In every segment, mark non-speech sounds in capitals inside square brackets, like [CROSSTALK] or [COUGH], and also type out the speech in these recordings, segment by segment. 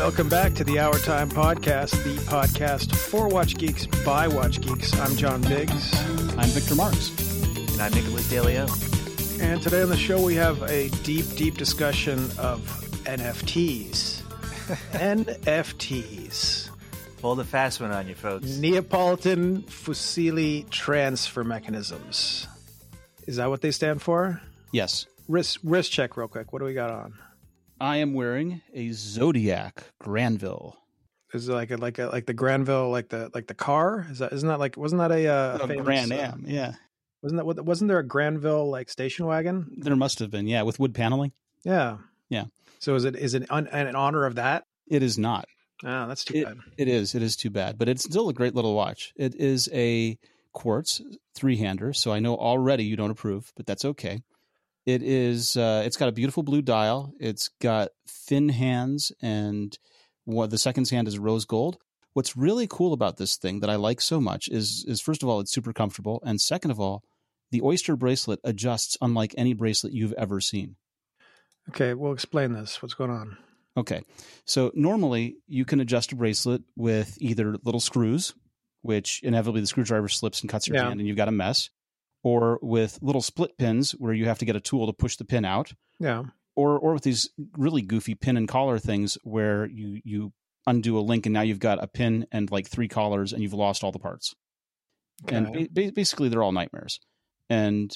Welcome back to the Hour Time Podcast, the podcast for Watch Geeks by Watch Geeks. I'm John Biggs. I'm Victor Marks. And I'm Nicholas DeLeo. And today on the show, we have a deep, deep discussion of NFTs. [LAUGHS] NFTs. Pull the fast one on you, folks. Neapolitan Fusili Transfer Mechanisms. Is that what they stand for? Yes. Wrist, wrist check, real quick. What do we got on? I am wearing a Zodiac Granville. Is it like a, like a, like the Granville, like the like the car? Is that isn't that like wasn't that a, uh, a famous, Grand uh, Am? Yeah, wasn't that what- wasn't there a Granville like station wagon? there must have been. Yeah, with wood paneling. Yeah, Yeah. So is it is it un, in honor of that? It is not. Oh, that's too It, bad. it is. It is too bad, but it's still a great little watch. It is a quartz three hander, so I know already you don't approve, but that's okay. It is. Uh, it's got a beautiful blue dial. It's got thin hands, and what the second hand is rose gold. What's really cool about this thing that I like so much is is first of all it's super comfortable, and second of all, the Oyster bracelet adjusts unlike any bracelet you've ever seen. Okay, we'll explain this. What's going on? Okay. So normally you can adjust a bracelet with either little screws, which inevitably the screwdriver slips and cuts your Yeah. hand and you've got a mess, or with little split pins where you have to get a tool to push the pin out, Yeah. or or with these really goofy pin and collar things where you you undo a link and now you've got a pin and like three collars and you've lost all the parts. And Okay. ba- ba- basically they're all nightmares. And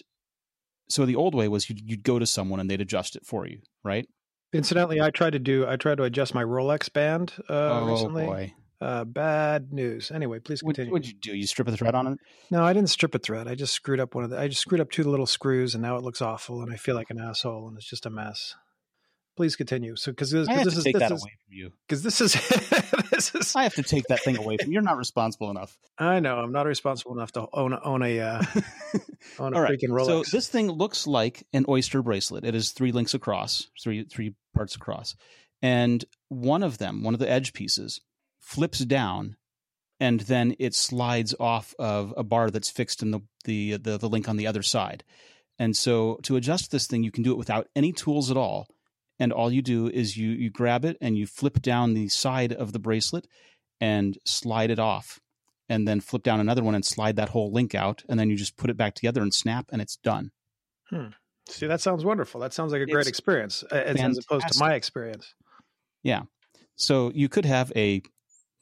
so the old way was you'd, you'd go to someone and they'd adjust it for you, right? Incidentally, I tried to do I tried to adjust my Rolex band uh, oh recently. boy. Uh, bad news. Anyway, please What, continue. what'd you do? You strip a thread on it? no, I didn't strip a thread. I just screwed up one of the. I just screwed up two little screws, and now it looks awful, and I feel like an asshole, and it's just a mess. Please continue. So, because this, this is take this that is away from you. because this is [LAUGHS] this is. I have to take that thing away from you. You're not responsible enough. I know I'm not responsible enough to own a, own a uh, [LAUGHS] own a right. freaking Rolex. So this thing looks like an oyster bracelet. It is three links across, three three parts across, and one of them, one of the edge pieces, flips down, and then it slides off of a bar that's fixed in the the the, the link on the other side. And so to adjust this thing, you can do it without any tools at all. And all you do is you you grab it and you flip down the side of the bracelet and slide it off. And then flip down another one and slide that whole link out. And then you just put it back together and snap and it's done. Hmm. See, that sounds wonderful. That sounds like a great It's experience, as, as opposed to my experience. Yeah. So you could have a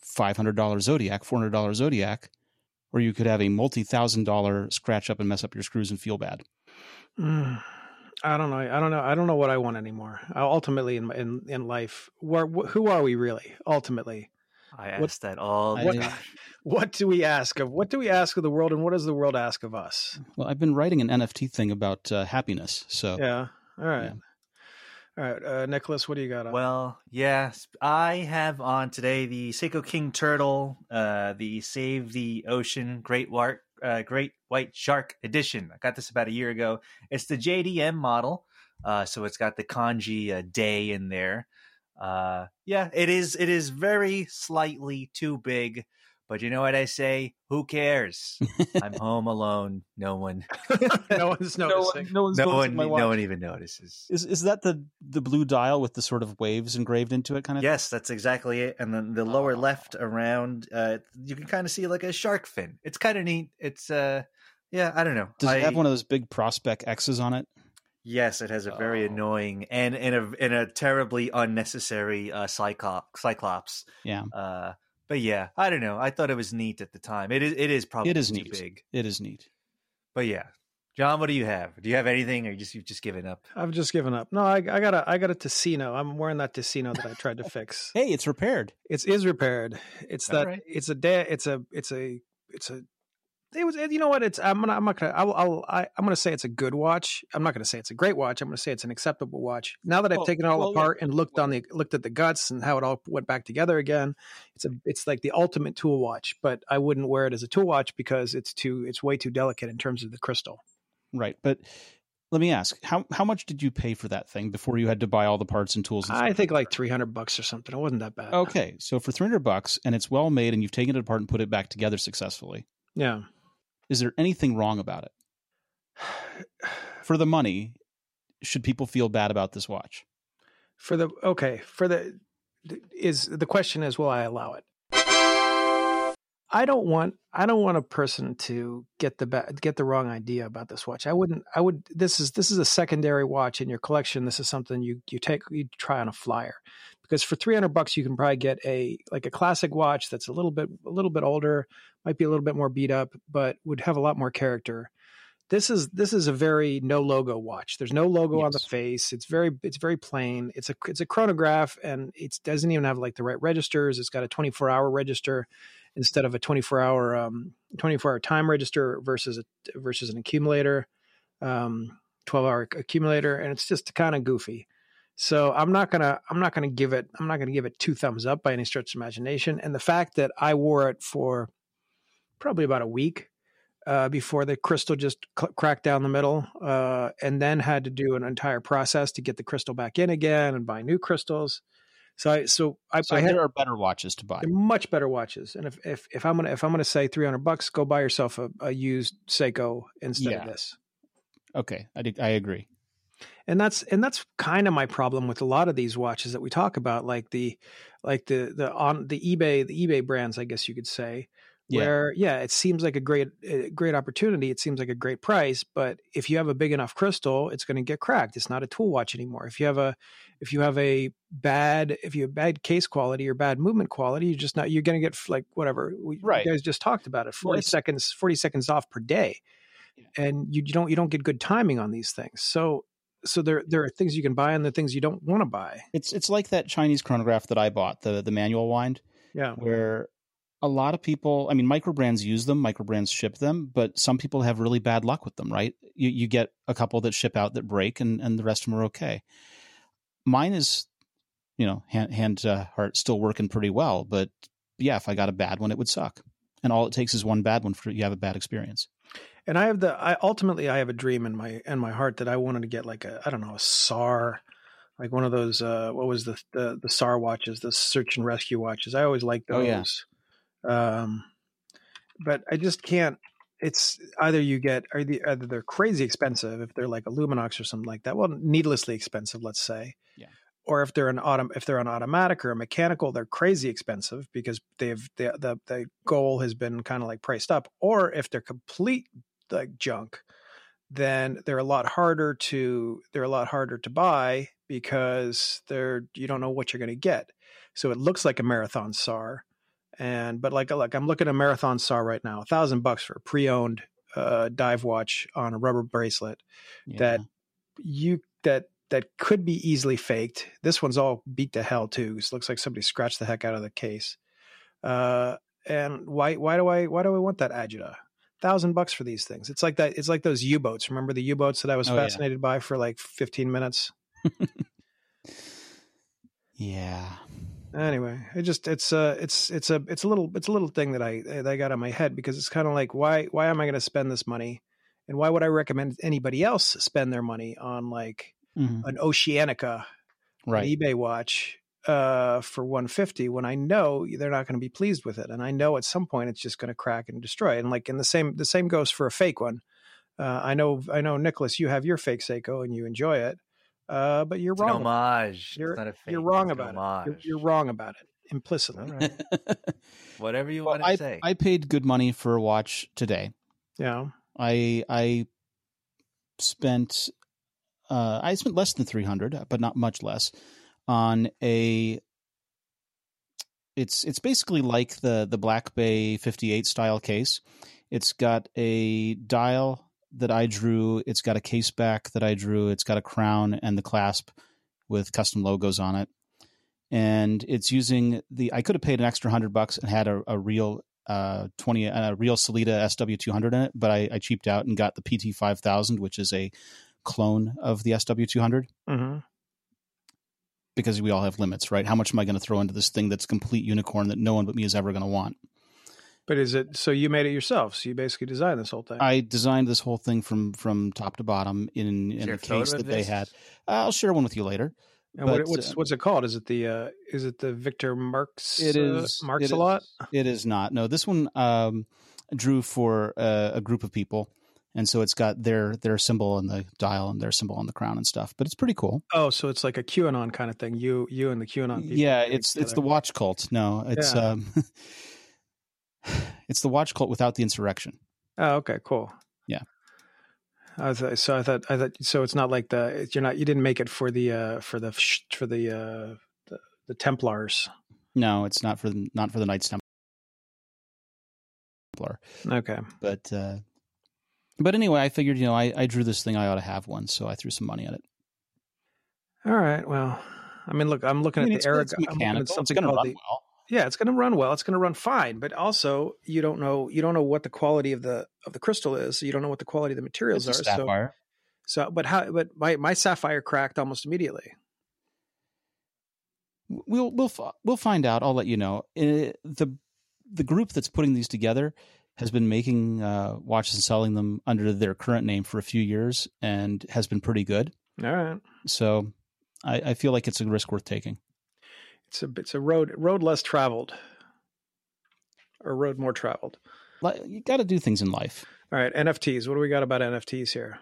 $500 Zodiac, $400 Zodiac, or you could have a multi thousand dollar scratch up and mess up your screws and feel bad. Mm, I don't know. I don't know. I don't know what I want anymore. Uh, ultimately, in in in life, where, wh- who are we really? Ultimately, I ask What- that all the What- time. [LAUGHS] what do we ask of? What do we ask of the world, and what does the world ask of us? Well, I've been writing an NFT thing about uh, happiness. So Yeah. All right. Yeah. All right, uh, Nicholas, what do you got? On? Well, yes, I have on today the Seiko King Turtle, uh, the Save the Ocean Great White, uh, Great White Shark Edition. I got this about a year ago. It's the JDM model, uh, so it's got the kanji uh, day in there. Uh, yeah, it is. It is very slightly too big, but you know what I say? Who cares? I'm home alone. No one, [LAUGHS] no one's noticing. no one's no one, no one even notices. Is is that the the blue dial with the sort of waves engraved into it kind of? Yes, that's exactly it. And then the lower left around, uh, you can kind of see like a shark fin. It's kind of neat. It's uh, yeah, I don't know. Does I, it have one of those big prospect X's on it? Yes, it has a very Oh. annoying and in a in a terribly unnecessary uh, cyclops. Cyclops. Yeah, Uh, but yeah, I don't know. I thought it was neat at the time. It is. It is probably it is too neat. big. It is neat. But yeah, John, what do you have? Do you have anything, or you just you've just given up? I've just given up. No, I, I got a I got a Tessino. I'm wearing that Tessino that I tried to fix. [LAUGHS] Hey, it's repaired. It's is repaired. It's that. Alright. It's a day. It's a. It's a. It's a. It was. You know what? It's. I'm gonna. I'm not gonna. I'll. I'll I, I'm gonna say it's a good watch. I'm not gonna say it's a great watch. I'm gonna say it's an acceptable watch. Now that I've Well- taken it all well, apart and looked on the looked at the guts and how it all went back together again, it's a. It's like the ultimate tool watch. But I wouldn't wear it as a tool watch because it's too. It's way too delicate in terms of the crystal. Right, but let me ask how how much did you pay for that thing before you had to buy all the parts and tools? And I think like 300 bucks or something. It wasn't that bad. Okay, so for three hundred bucks and it's well made and you've taken it apart and put it back together successfully, Yeah. Is there anything wrong about it? For the money, should people feel bad about this watch? For the okay, for the is the question is will I allow it? I don't want I don't want a person to get the ba- get the wrong idea about this watch. I wouldn't I would this is this is a secondary watch in your collection. This is something you you take you try on a flyer. Because for 300 bucks you can probably get a like a classic watch that's a little bit a little bit older, might be a little bit more beat up, but would have a lot more character. This is this is a very no logo watch. There's no logo yes. on the face. It's very it's very plain. It's a it's a chronograph and it doesn't even have like the right registers. It's got a 24 hour register instead of a 24 hour um, 24 hour time register versus a versus an accumulator um, 12 hour accumulator and it's just kind of goofy so i'm not gonna i'm not gonna give it i'm not gonna give it two thumbs up by any stretch of imagination and the fact that i wore it for probably about a week uh, before the crystal just cl- cracked down the middle, uh, and then had to do an entire process to get the crystal back in again and buy new crystals. So I so I, so I had, there are better watches to buy. Much better watches. And if if if I'm gonna if I'm gonna say three hundred bucks, go buy yourself a, a used Seiko instead yeah. of this. Okay, I I agree. And that's and that's kind of my problem with a lot of these watches that we talk about, like the like the the on the eBay the eBay brands, I guess you could say where yeah. yeah. it seems like a great a great opportunity it seems like a great price but if you have a big enough crystal it's going to get cracked it's not a tool watch anymore if you have a if you have a bad if you have bad case quality or bad movement quality you're just not you're going to get like whatever we right. you guys just talked about it 40 seconds 40 seconds off per day and you, you don't you don't get good timing on these things so so there there are things you can buy and the things you don't want to buy it's it's like that chinese chronograph that i bought the the manual wind yeah where a lot of people, I mean, microbrands use them, microbrands ship them, but some people have really bad luck with them, right? You, you get a couple that ship out that break and, and the rest of them are okay. Mine is, you know, hand, hand uh, heart still working pretty well, but yeah, if I got a bad one, it would suck. And all it takes is one bad one for you have a bad experience. And I have the, I ultimately, I have a dream in my, in my heart that I wanted to get like a, I don't know, a SAR, like one of those, uh, what was the, the, the SAR watches, the search and rescue watches. I always liked those. Oh, yeah um, but I just can't. It's either you get are the either they're crazy expensive if they're like a Luminox or something like that. Well, needlessly expensive, let's say. Yeah. Or if they're an autom- if they're an automatic or a mechanical, they're crazy expensive because they've the the, the goal has been kind of like priced up. Or if they're complete like junk, then they're a lot harder to they're a lot harder to buy because they're you don't know what you're going to get. So it looks like a marathon SAR, and but like like I'm looking at a marathon SAR right now, a thousand bucks for a pre-owned uh, dive watch on a rubber bracelet yeah. that you that that could be easily faked. This one's all beat to hell too. It looks like somebody scratched the heck out of the case. Uh, and why why do I why do I want that Agita? Thousand bucks for these things. It's like that. It's like those U boats. Remember the U boats that I was oh, fascinated yeah. by for like 15 minutes. [LAUGHS] yeah anyway it just it's a it's it's a it's a little it's a little thing that i that i got on my head because it's kind of like why why am i going to spend this money and why would i recommend anybody else spend their money on like mm-hmm. an oceanica right ebay watch uh for 150 when i know they're not going to be pleased with it and i know at some point it's just going to crack and destroy and like in the same the same goes for a fake one uh, i know i know nicholas you have your fake seiko and you enjoy it uh, but you're it's wrong. homage. You're, fake, you're wrong about it. You're, you're, wrong about it implicitly. Right. [LAUGHS] Whatever you well, want to I, say. I paid good money for a watch today. Yeah. I I spent uh, I spent less than three hundred, but not much less, on a. It's it's basically like the the Black Bay fifty eight style case. It's got a dial that I drew. It's got a case back that I drew. It's got a crown and the clasp with custom logos on it. And it's using the. I could have paid an extra hundred bucks and had a, a real uh, twenty a real Sellita SW two hundred in it, but I, I, cheaped out and got the PT five thousand, which is a clone of the SW two hundred. Mm-hmm. Because we all have limits, right? How much am I going to throw into this thing that's complete unicorn that no one but me is ever going to want? But is it so you made it yourself? So you basically designed this whole thing. I designed this whole thing from from top to bottom in in a case that they had. Uh, I'll share one with you later. And but, what, what's uh, what's it called? Is it the uh, is it the Victor Marx? It is uh, Marks it a lot. It is not. No, this one um, drew for uh, a group of people, and so it's got their their symbol on the dial and their symbol on the crown and stuff. But it's pretty cool. Oh, so it's like a QAnon kind of thing. You you and the QAnon people. Yeah, it's it's the watch cult. No, it's Yeah. um, [LAUGHS] it's the watch cult without the insurrection. Oh, okay, cool. Yeah. I thought, so I thought I thought so. It's not like the you're not you didn't make it for the uh for the for the uh the, the Templars. No, it's not for the, not for the Knights Templar. Okay. But uh, but anyway, I figured you know I, I drew this thing. I ought to have one, so I threw some money at it. All right. Well, I mean, look, I'm looking I mean, at the Aragon. I'm looking mechanical. at It's going to run the, well. yeah, it's going to run well. It's going to run fine, but also you don't know you don't know what the quality of the of the crystal is. So you don't know what the quality of the materials It's are. So sapphire. so, but how? But my my sapphire cracked almost immediately. we'll we'll we'll find out. I'll let you know. Uh, the The group that's putting these together has been making uh, watches and selling them under their current name for a few years and has been pretty good. All right. So I, I feel like it's a risk worth taking. It's a it's a road road less traveled, or road more traveled. You got to do things in life. All right, NFTs. What do we got about NFTs here?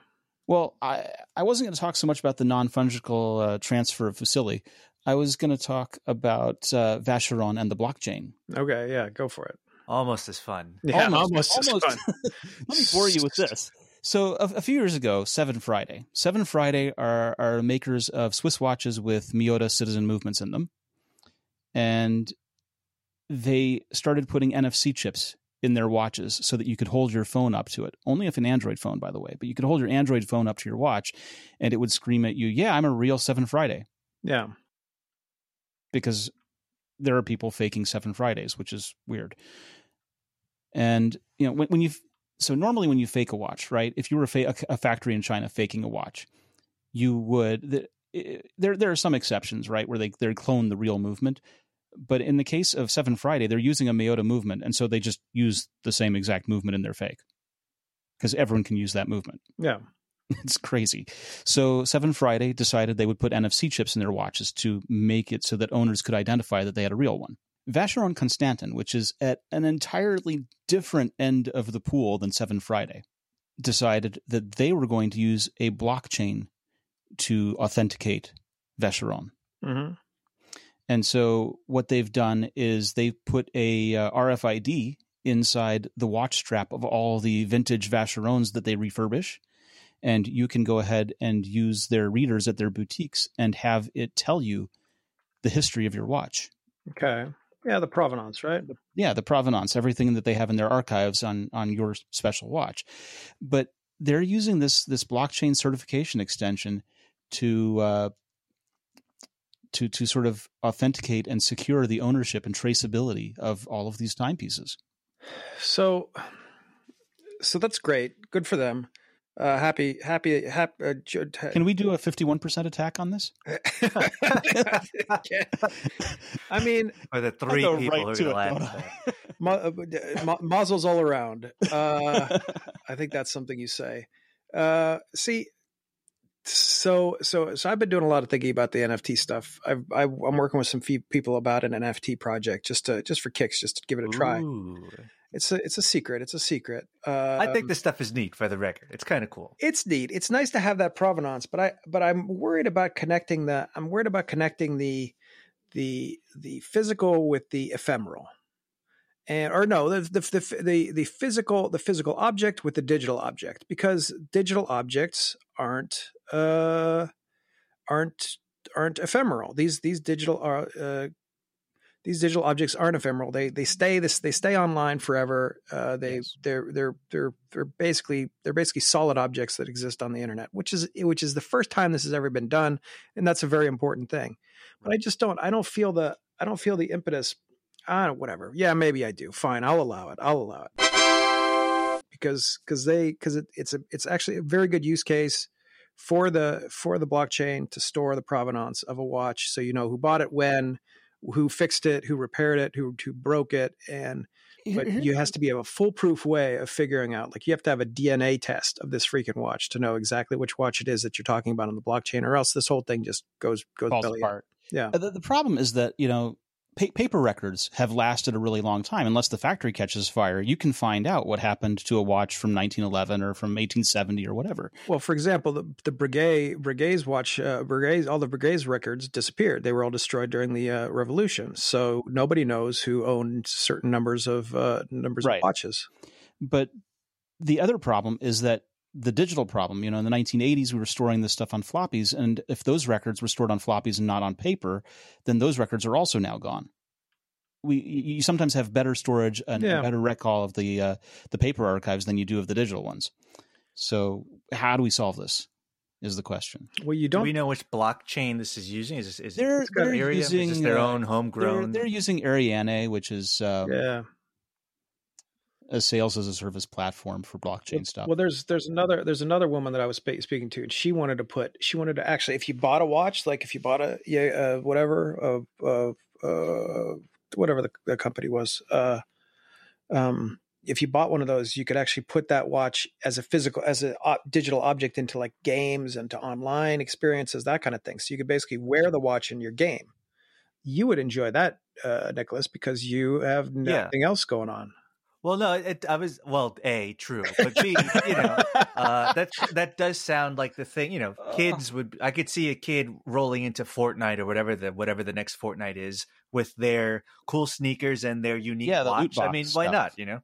Well, I I wasn't going to talk so much about the non fungible uh, transfer of Facility. I was going to talk about uh, Vacheron and the blockchain. Okay, yeah, go for it. Almost as fun. Yeah, Almost- almost, as almost. fun. [LAUGHS] Let me bore you with this. So a, a few years ago, Seven Friday. Seven Friday are are makers of Swiss watches with Miyota citizen movements in them, and they started putting NFC chips in their watches so that you could hold your phone up to it. Only if an Android phone, by the way, but you could hold your Android phone up to your watch, and it would scream at you, "Yeah, I'm a real Seven Friday," Yeah, because there are people faking Seven Fridays, which is weird. And you know when, when you so normally when you fake a watch, right? If you were a, fa- a factory in China faking a watch, you would the, i- there there are some exceptions, right, where they they clone the real movement. But in the case of Seven Friday, they're using a Miyota movement, and so they just use the same exact movement in their fake because everyone can use that movement. yeah. [LAUGHS] It's crazy. So Seven Friday decided they would put NFC chips in their watches to make it so that owners could identify that they had a real one. Vacheron Constantin, which is at an entirely different end of the pool than Seven Friday, decided that they were going to use a blockchain to authenticate Vacheron. hmm And so what they've done is they've put a uh, RFID inside the watch strap of all the vintage Vacherons that they refurbish. And you can go ahead and use their readers at their boutiques and have it tell you the history of your watch. Okay. Yeah, the provenance, right? Yeah, the provenance, everything that they have in their archives on on your special watch. But they're using this this blockchain certification extension to uh, to to sort of authenticate and secure the ownership and traceability of all of these timepieces. So, so that's great. Good for them. Uh, happy, happy, happy. Uh, ju- Can we do a fifty one percent attack on this? [LAUGHS] [LAUGHS] I mean, Or the three people right who to are it, going to don't laugh. I? at that. [LAUGHS] mu- uh, mu- muzzles all around. Uh, I think that's something you say. Uh, see, so so so I've been doing a lot of thinking about the NFT stuff. I've, I, I'm working with some fe- people about an NFT project just to just for kicks, just to give it a try. Ooh. It's a it's a secret. It's a secret. Uh, I think this stuff is neat for the record. It's kind of cool. it's neat. It's nice to have that provenance, but I but I'm worried about connecting the I'm worried about connecting the the the physical with the ephemeral. And or no, the the the the, the physical the physical object with the digital object because digital objects aren't uh aren't aren't ephemeral. These these digital are uh these digital objects aren't ephemeral. They they stay this they stay online forever. Uh, they Yes. they're they're they're they're basically they're basically solid objects that exist on the internet, which is which is the first time this has ever been done, and that's a very important thing. But I just don't I don't feel the I don't feel the impetus. I don't whatever. Yeah, maybe I do. Fine, I'll allow it. I'll allow it because because they because it, it's a it's actually a very good use case for the for the blockchain to store the provenance of a watch, so you know who bought it when who fixed it, who repaired it, who who broke it, and mm-hmm. but you has to be a foolproof way of figuring out. Like you have to have a DNA test of this freaking watch to know exactly which watch it is that you're talking about on the blockchain, or else this whole thing just goes goes falls belly up. Yeah, The, the problem is that you know pa- paper records have lasted a really long time. Unless the factory catches fire, you can find out what happened to a watch from 1911 or from 1870 or whatever. Well, for example, the the Breguet Breguet's watch uh, Breguet's all the Breguet's records disappeared. They were all destroyed during the uh, revolution. So nobody knows who owned certain numbers of uh, numbers Right. of watches. But the other problem is that the digital problem, you know, in the 1980s, we were storing this stuff on floppies. And if those records were stored on floppies and not on paper, then those records are also now gone. We, you sometimes have better storage and Yeah. better recall of the uh, the paper archives than you do of the digital ones. So, how do we solve this? Is the question. Well, you Do don't. we know which blockchain this is using? Is this, is They're- it they're Ethereum? using, is this their uh, own They're, homegrown? they're using Arianee, which is uh, yeah. A sales as a service platform for blockchain stuff. Well, there's there's another there's another woman that I was spe- speaking to, and she wanted to put she wanted to actually if you bought a watch, like if you bought a yeah uh, whatever uh, uh, uh, whatever the, the company was, uh, um, if you bought one of those, you could actually put that watch as a physical as a op- digital object into like games and to online experiences, that kind of thing. So you could basically wear the watch in your game. You would enjoy that, uh, Nicholas, because you have Yeah. nothing else going on. Well, no, it, I was well, a true, but b, you know, uh, that that does sound like the thing. You know, kids would. I could see a kid rolling into Fortnite or whatever the whatever the next Fortnite is with their cool sneakers and their unique Yeah, the watch. I mean, why stuff. not? You know,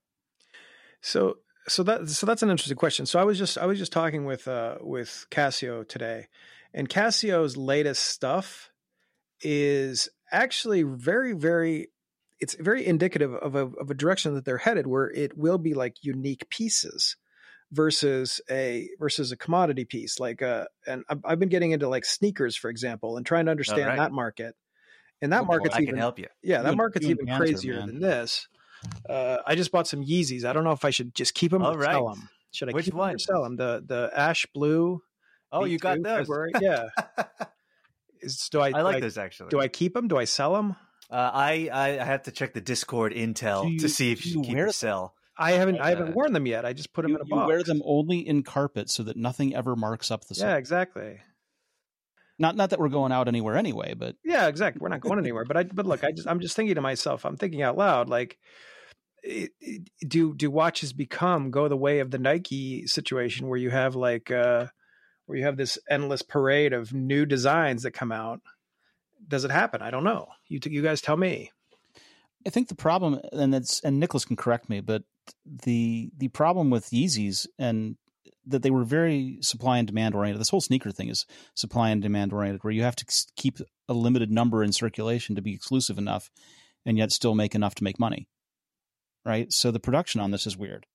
So so that so that's an interesting question. So I was just I was just talking with uh with Casio today, and Casio's latest stuff is actually very very it's very indicative of a of a direction that they're headed where it will be like unique pieces versus a versus a commodity piece like uh and I've, I've been getting into like sneakers for example and trying to understand right. that market and that Oh, boy, market's I even can help you. yeah, that You- market's you even Panther, crazier man. than this. Uh, I just bought some Yeezys. I don't know if I should just keep them All or sell them. Should I Which keep 'em or one? sell them? The the ash blue. Oh, you got V2 those. February? Yeah. [LAUGHS] Is, do I, I like do those actually. Do I keep them? Do I sell them? Uh, I, I I have to check the Discord intel you- to see if you you keep wear or them? sell. I haven't. I Uh, haven't worn them yet. I just put them you, in a you box. wear them only in carpet so that nothing ever marks up the sole. Yeah, exactly. Not not that we're going out anywhere anyway, but Yeah, exactly. We're not going anywhere. But I. But look, I just. I'm just thinking to myself. I'm thinking out loud. Like, it, it- do do watches become go the way of the Nike situation where you have like uh where you have this endless parade of new designs that come out? Does it happen? I don't know. You t- you guys tell me. I think the problem, and that's and Nicholas can correct me, but the the problem with Yeezys and that they were very supply and demand oriented. This whole sneaker thing is supply and demand oriented, where you have to keep a limited number in circulation to be exclusive enough, and yet still make enough to make money. Right. So the production on this is weird.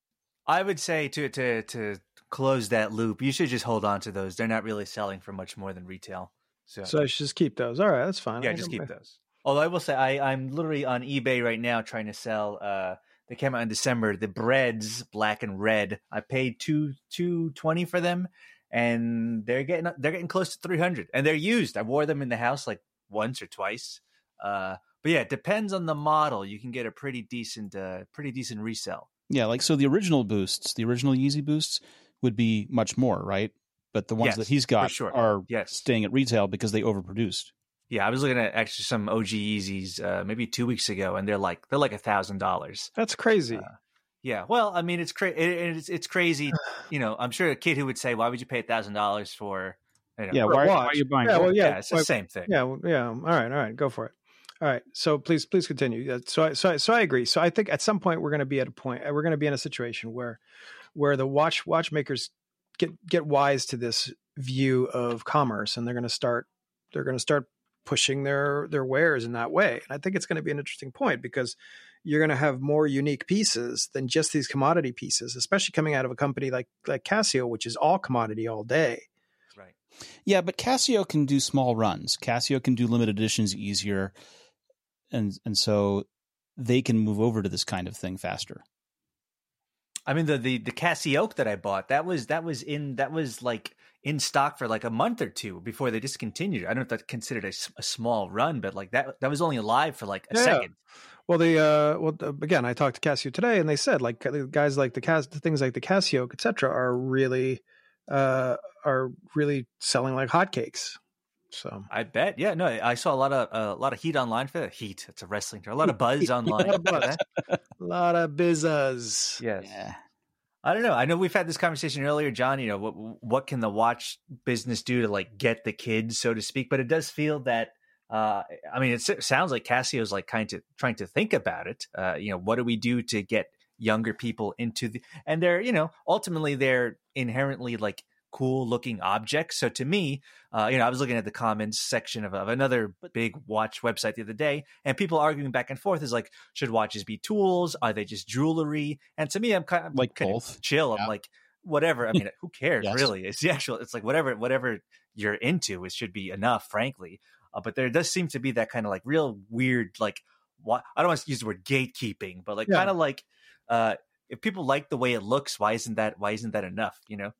I would say to to to close that loop, you should just hold on to those. They're not really selling for much more than retail. So, So I should just keep those. All right, that's fine. yeah, I just keep mind. those. Although I will say, I I'm literally on eBay right now trying to sell. uh They came out in December. The breads, black and red. I paid two two twenty for them, and they're getting they're getting close to three hundred, and they're used. I wore them in the house like once or twice. Uh, but yeah, it depends on the model. You can get a pretty decent, uh, pretty decent resell. Yeah, like so the original boosts, the original Yeezy boosts would be much more, right? But the ones Yes, that he's got sure. are Yes. staying at retail because they overproduced. Yeah, I was looking at actually some OG Yeezys uh, maybe two weeks ago, and they're like they're like a thousand dollars. That's crazy. Uh, Yeah, well, I mean, it's crazy. it, it's it's crazy. [SIGHS] You know, I'm sure a kid who would say, "Why would you pay a thousand dollars for?" You know, Yeah, For a why, why are you buying? yeah, gold? well, yeah, yeah, it's the same thing. Yeah, well, yeah. All right, all right, go for it. All right. So please, please continue. Yeah, So, I, so, I, so I agree. So I think at some point we're going to be at a point. We're going to be in a situation where, where the watch watchmakers get get wise to this view of commerce, and they're going to start. They're going to start pushing their their wares in that way. And I think it's going to be an interesting point because you're going to have more unique pieces than just these commodity pieces, especially coming out of a company like like Casio, which is all commodity all day. Right. Yeah, but Casio can do small runs. Casio can do limited editions easier, and and so they can move over to this kind of thing faster. I mean, the the the CasiOak that I bought that was that was in that was like in stock for like a month or two before they discontinued. I don't know if that's considered a small run, but like that that was only alive for like a Yeah. second. Well, the uh, well again, I talked to Casio today, and they said like the guys like the Cas, the things like the Casio, etc., are really uh, are really selling like hotcakes. So I bet. Yeah, no, I saw a lot of uh, a lot of heat online for that. Heat. It's a wrestling term. A lot of buzz [LAUGHS] online. lot of buzz. a lot of bizzas. Yes. Yeah. I don't know. I know we've had this conversation earlier, John. You know, what what can the watch business do to like get the kids, so to speak? But it does feel that. Uh, I mean, it sounds like Casio's like kind of trying to think about it. Uh, you know, what do we do to get younger people into the? And they're, you know, ultimately they're inherently like cool looking objects. So to me, uh, you know, I was looking at the comments section of, of another big watch website the other day, and people arguing back and forth is like, should watches be tools? Are they just jewelry? And to me, I'm kind of Like kind of both. chill. Yeah. I'm like, whatever. I mean, who cares Yes. really? It's the actual. It's like whatever, whatever you're into, it should be enough, frankly. Uh, but there does seem to be that kind of like real weird, like what I don't want to use the word gatekeeping, but like Yeah. kind of like uh, if people like the way it looks, why isn't that why isn't that enough? You know?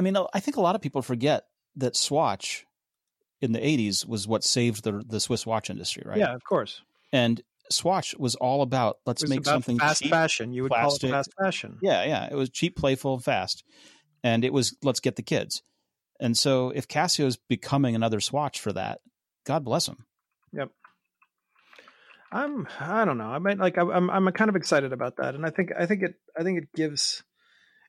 I mean, I think a lot of people forget that Swatch in the 80s was what saved the the Swiss watch industry, right? Yeah, of course. And Swatch was all about let's make about something fast cheap. fashion. You would plastic. call it fast fashion. Yeah, yeah. It was cheap, playful, fast. And it was let's get the kids. And so if Casio's becoming another Swatch for that, God bless him. Yep. I'm I don't know. I mean like I'm I'm kind of excited about that and I think I think it I think it gives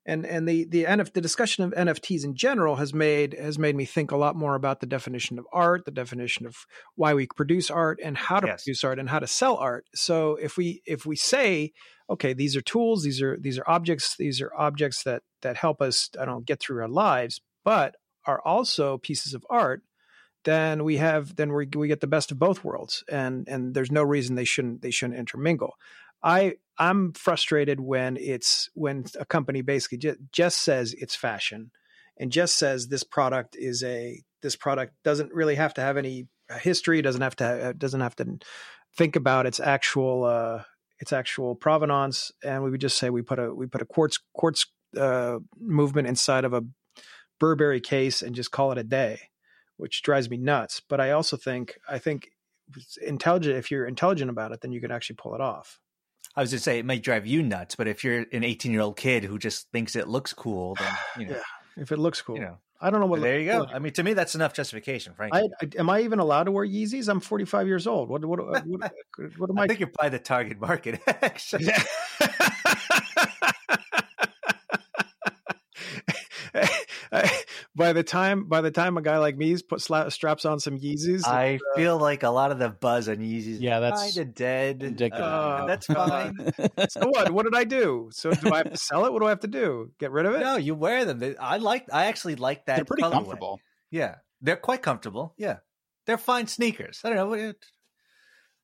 and and the the NF, the discussion of NFTs in general has made has made me think a lot more about the definition of art, the definition of why we produce art and how to Yes. produce art and how to sell art. So if we if we say okay, these are tools, these are these are objects, these are objects that that help us I don't get through our lives, but are also pieces of art then we have then we we get the best of both worlds, and and there's no reason they shouldn't they shouldn't intermingle. I I'm frustrated when it's when a company basically just, just says it's fashion, and just says this product is a this product doesn't really have to have any history, doesn't have to doesn't have to think about its actual uh, its actual provenance, and we would just say we put a we put a quartz quartz uh, movement inside of a Burberry case and just call it a day which drives me nuts. But I also think I think intelligent. If you're intelligent about it, then you can actually pull it off. I was going to say it might drive you nuts, but if you're an 18 year old kid who just thinks it looks cool, then you know, Yeah. If it looks cool, you know, I don't know what. there you go. I mean, to me, that's enough justification, frankly. I, I, am I even allowed to wear Yeezys? I'm 45 years old. What what what, what, [LAUGHS] what am I I? think you're probably the target market. [LAUGHS] Actually, [LAUGHS] by the time by the time a guy like me's put sla- straps on some Yeezys, I feel like a lot of the buzz on Yeezys, Yeah, that's kind of dead. ridiculous. Uh, that's fine. [LAUGHS] so what? What did I do? So do I have to sell it? What do I have to do? Get rid of it? no, you wear them. They- I like. I actually like that. They're pretty colorway. comfortable. Yeah, they're quite comfortable. Yeah, they're fine sneakers. I don't know what, what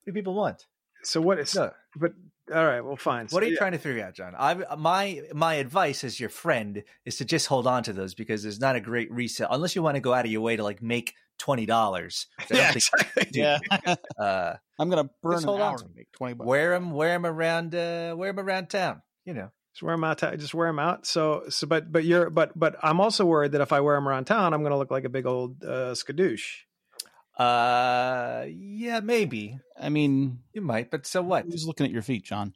do people want. So what is? No. But all right, well, fine. What are you yeah. trying to figure out, John? I my my advice as your friend is to just hold on to those because there's not a great resale unless you want to go out of your way to like make twenty dollars. Yeah, exactly. Yeah. [LAUGHS] Uh, I'm going to burn Just an hold on hour to and make 20 bucks. wear them, wear them around, uh, wear them around town. You know, Just wear them out. Just wear them out. So, so, but, but you're, but, but I'm also worried that if I wear them around town, I'm going to look like a big old uh, skadoosh. Uh, yeah, maybe I mean, you might, but so what? who's looking at your feet, John?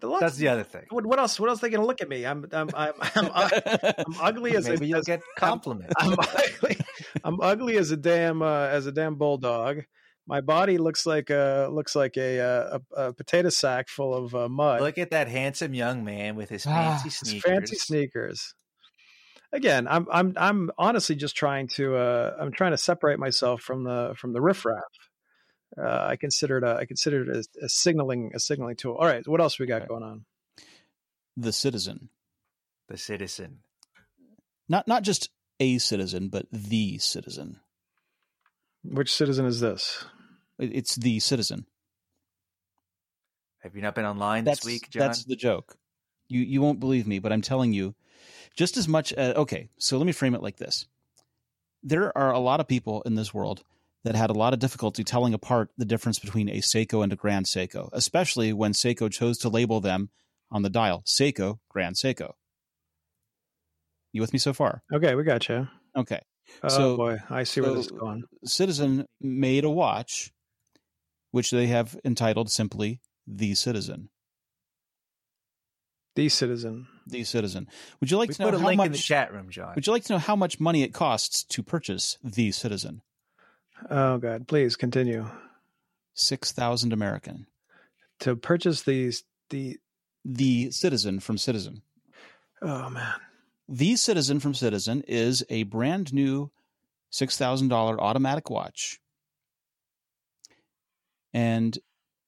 The looks- That's the other thing. what, what else? What else are they going to look at me? I'm, I'm, I'm, [LAUGHS] I'm, [LAUGHS] I'm ugly as Maybe a, you'll as, get compliments. I'm ugly. I'm ugly as a damn, uh, as a damn bulldog. My body looks like a looks like a a, a potato sack full of uh, mud. Look at that handsome young man with his Ah, fancy It's sneakers. fancy sneakers. Again, I'm I'm I'm honestly just trying to uh, I'm trying to separate myself from the from the riffraff. Uh, I consider it a, I consider it a, a signaling a signaling tool. All right, what else we got Okay. going on? the citizen. The citizen. Not not just a citizen, but the citizen. Which citizen is this? It's the citizen. Have you not been online That's this week, John? that's the joke. You you won't believe me, but I'm telling you, just as much. As, okay, so let me frame it like this: there are a lot of people in this world that had a lot of difficulty telling apart the difference between a Seiko and a Grand Seiko, especially when Seiko chose to label them on the dial Seiko Grand Seiko. You with me so far? Okay, we got you. Okay. Oh So- boy, I see where this is going. Citizen made a watch, which they have entitled simply "The Citizen." The citizen. The Citizen. Would you like we to know put a how link much? in the chat room, John. Would you like to know how much money it costs to purchase The Citizen? Oh God, please continue. Six thousand American. To purchase these the The Citizen from Citizen. oh man. The Citizen from Citizen is a brand new six thousand dollar automatic watch, and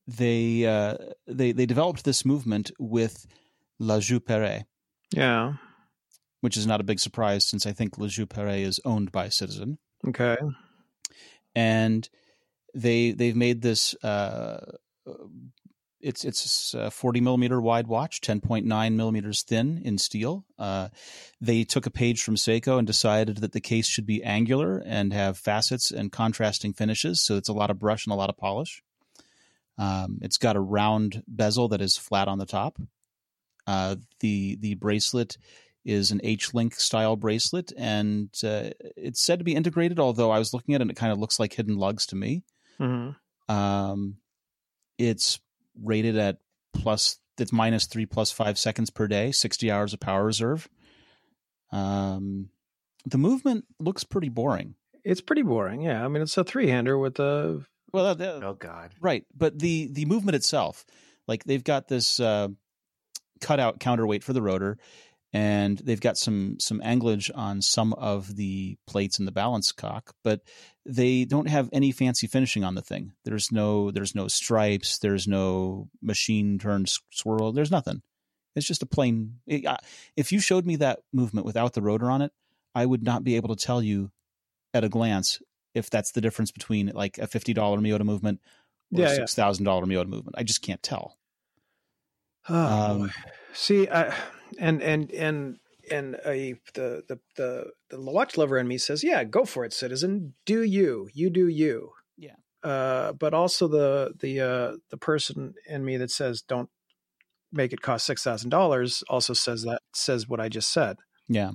they uh, they they developed this movement with La Joux-Perret, Yeah. which is not a big surprise since I think La Joux-Perret is owned by Citizen, Okay. and they they've made this. Uh, it's it's a 40 millimeter wide watch, 10.9 millimeters thin in steel. Uh, they took a page from Seiko and decided that the case should be angular and have facets and contrasting finishes. So it's a lot of brush and a lot of polish. Um, it's got a round bezel that is flat on the top. Uh, the the bracelet is an H link style bracelet, and uh, it's said to be integrated. Although I was looking at it, and it kind of looks like hidden lugs to me. hmm Um, it's rated at plus it's minus three plus five seconds per day, sixty hours of power reserve. Um, the movement looks pretty boring. It's pretty boring. Yeah. I mean, it's a three hander with a Well, that, Oh God. right, but the the movement itself, like they've got this uh, cutout counterweight for the rotor, and they've got some some anglage on some of the plates in the balance cock, but they don't have any fancy finishing on the thing. There's no there's no stripes, there's no machine turned swirl, there's nothing. It's just a plain. It, I- if you showed me that movement without the rotor on it, I would not be able to tell you at a glance if that's the difference between like a fifty dollar Miyota movement or Yeah, a six thousand dollar Miyota movement. I just can't tell. Oh, Um, see, I, and and and and a the the the the watch lover in me says, "Yeah, go for it, citizen. Do you? You do you." Yeah. Uh, but also the the uh, the person in me that says, "Don't make it cost six thousand dollars," also says that says what I just said. Yeah,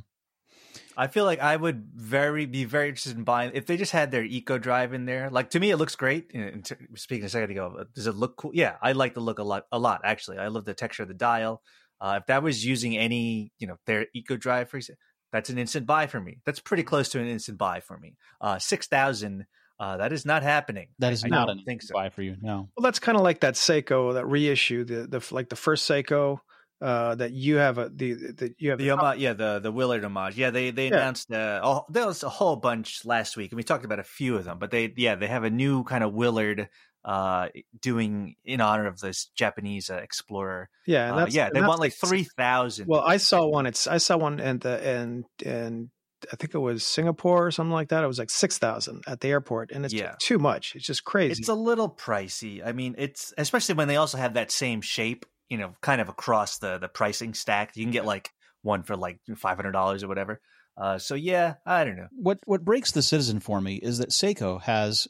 I feel like I would very be very interested in buying if they just had their Eco Drive in there. Like to me, it looks great. You know, in speaking a second ago, does it look cool? Yeah, I like the look a lot. A lot actually. I love the texture of the dial. Uh, if that was using any, you know, their Eco Drive, for example, that's an instant buy for me. That's pretty close to an instant buy for me. Uh, Six thousand. Uh, that is not happening. that is I, I not don't an think so. buy for you. No, Well, that's kind of like that Seiko that reissue the the like the first Seiko uh, that you have a the that you have The homage, yeah, the the Willard homage, yeah. They they Yeah. announced uh, oh, there was a whole bunch last week, and we talked about a few of them. But they yeah they have a new kind of Willard uh doing in honor of this Japanese uh, explorer. yeah and Uh, yeah, they want like like three thousand. Well, I saw one. It's I saw one and the and and I think it was Singapore or something like that. It was like six thousand at the airport, and it's Yeah. too much. It's just crazy. it's a little pricey. I mean, it's especially when they also have that same shape, you know, kind of across the the pricing stack. You can get like one for like five hundred dollars or whatever. Uh, so yeah, I don't know. what what breaks the citizen for me is that Seiko has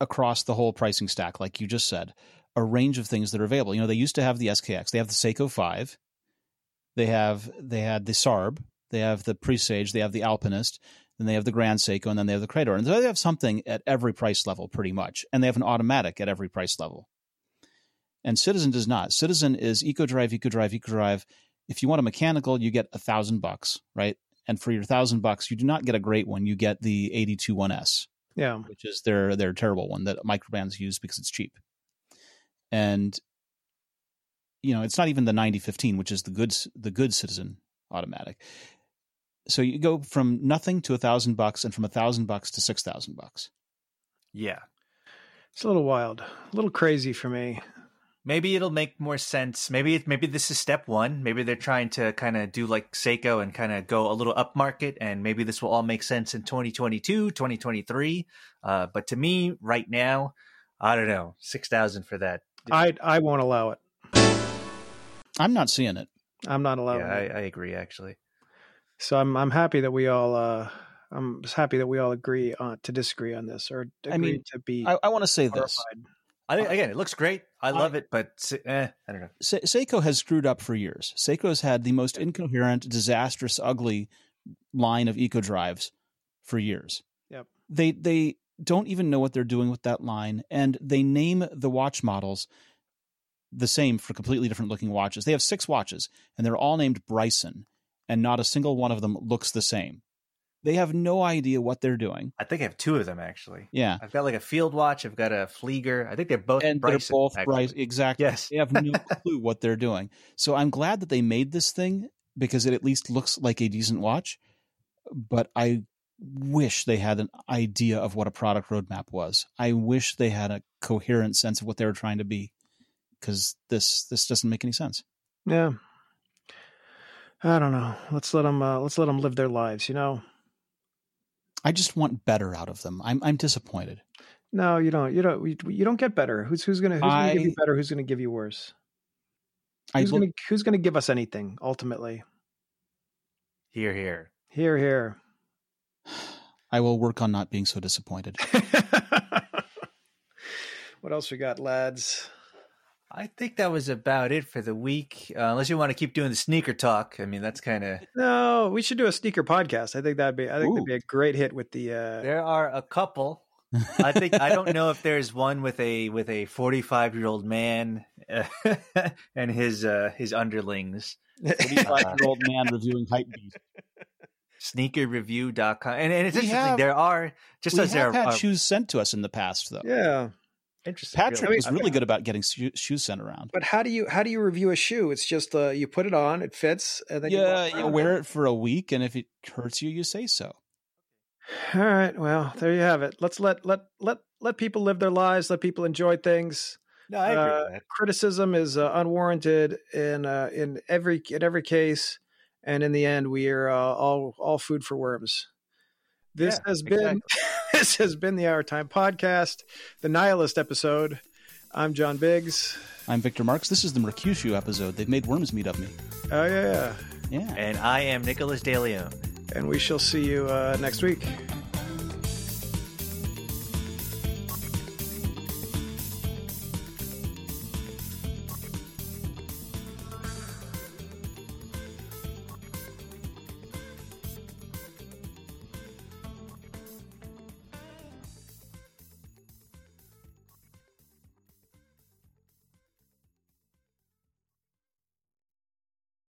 across the whole pricing stack, like you just said, a range of things that are available. You know, they used to have the SKX, they have the Seiko Five, they have they had the Sarb, they have the Presage, they have the Alpinist, then they have the Grand Seiko, and then they have the Credor, and they have something at every price level, pretty much, and they have an automatic at every price level. And Citizen does not. Citizen is EcoDrive, EcoDrive, EcoDrive. If you want a mechanical, you get a thousand bucks, right? And for your thousand bucks, you do not get a great one. You get the 8215, yeah, which is their their terrible one that microbrands use because it's cheap. And you know, it's not even the 9015, which is the good the good Citizen automatic. So you go from nothing to a thousand bucks, and from a thousand bucks to six thousand bucks. Yeah, it's a little wild, a little crazy for me. Maybe it'll make more sense. Maybe it, maybe this is step one. Maybe they're trying to kind of do like Seiko and kind of go a little upmarket, and maybe this will all make sense in 2022, 2023. Uh, but to me, right now, I don't know, six thousand for that. I I won't allow it. I'm not seeing it. I'm not yeah, allowing I, it. I agree. Actually, So I'm I'm happy that we all uh I'm just happy that we all agree on to disagree on this or agree I mean, to be I, I want to say this. I think, again, it looks great. I love it, but eh, I don't know. Se- Seiko has screwed up for years. Seiko has had the most incoherent, disastrous, ugly line of eco drives for years. Yep. They they don't even know what they're doing with that line, and they name the watch models the same for completely different looking watches. They have six watches, and they're all named Brycen, and not a single one of them looks the same. They have no idea what they're doing. I think I have two of them actually. Yeah. I've got like a field watch. I've got a Flieger. I think they're both and Brycen, they're both actually. Bryce. Exactly. Yes. They have no [LAUGHS] clue what they're doing. So I'm glad that they made this thing because it at least looks like a decent watch. But I wish they had an idea of what a product roadmap was. I wish they had a coherent sense of what they were trying to be because this this doesn't make any sense. Yeah. I don't know. Let's let them. Uh, let's let them live their lives. You know. I just want better out of them. I'm I'm disappointed. No, you don't. You don't. You don't get better. Who's who's gonna who's gonna give you better? Who's gonna give you worse? Who's look, gonna who's gonna give us anything ultimately? Here, here. Here, here. [SIGHS] I will work on not being so disappointed. [LAUGHS] what else we got, lads? I think that was about it for the week. Uh, unless you want to keep doing the sneaker talk. I mean, that's kind of. No, we should do a sneaker podcast. I think that'd be. I think that'd be a great hit with the. Uh, There are a couple. [LAUGHS] I think I don't know if there's one with a with a 45 year old man uh, [LAUGHS] and his uh, his underlings. Forty-five year old man [LAUGHS] reviewing hype beast. Sneakerreview.com. And, and it's We interesting. have- there are just we as there have had are shoes sent to us in the past, though. yeah, interesting. Patrick really. was really good about getting sho- shoes sent around. but how do you how do you review a shoe? It's just uh, you put it on, it fits, and then Yeah, you, you wear it for a week, and if it hurts you, you say so. All right, well, there you have it. Let's let let let let people live their lives. Let people enjoy things. No, I agree uh, criticism is uh, unwarranted in uh, in every in every case, and in the end, we are uh, all all food for worms. This Yeah, has been this has been the Hour Time Podcast, the Nihilist episode. I'm John Biggs. I'm Victor Marks. This is the Mercutio episode. They've made worms meat up me. Oh yeah, yeah, Yeah. And I am Nicholas DeLeon. and we shall see you uh, next week.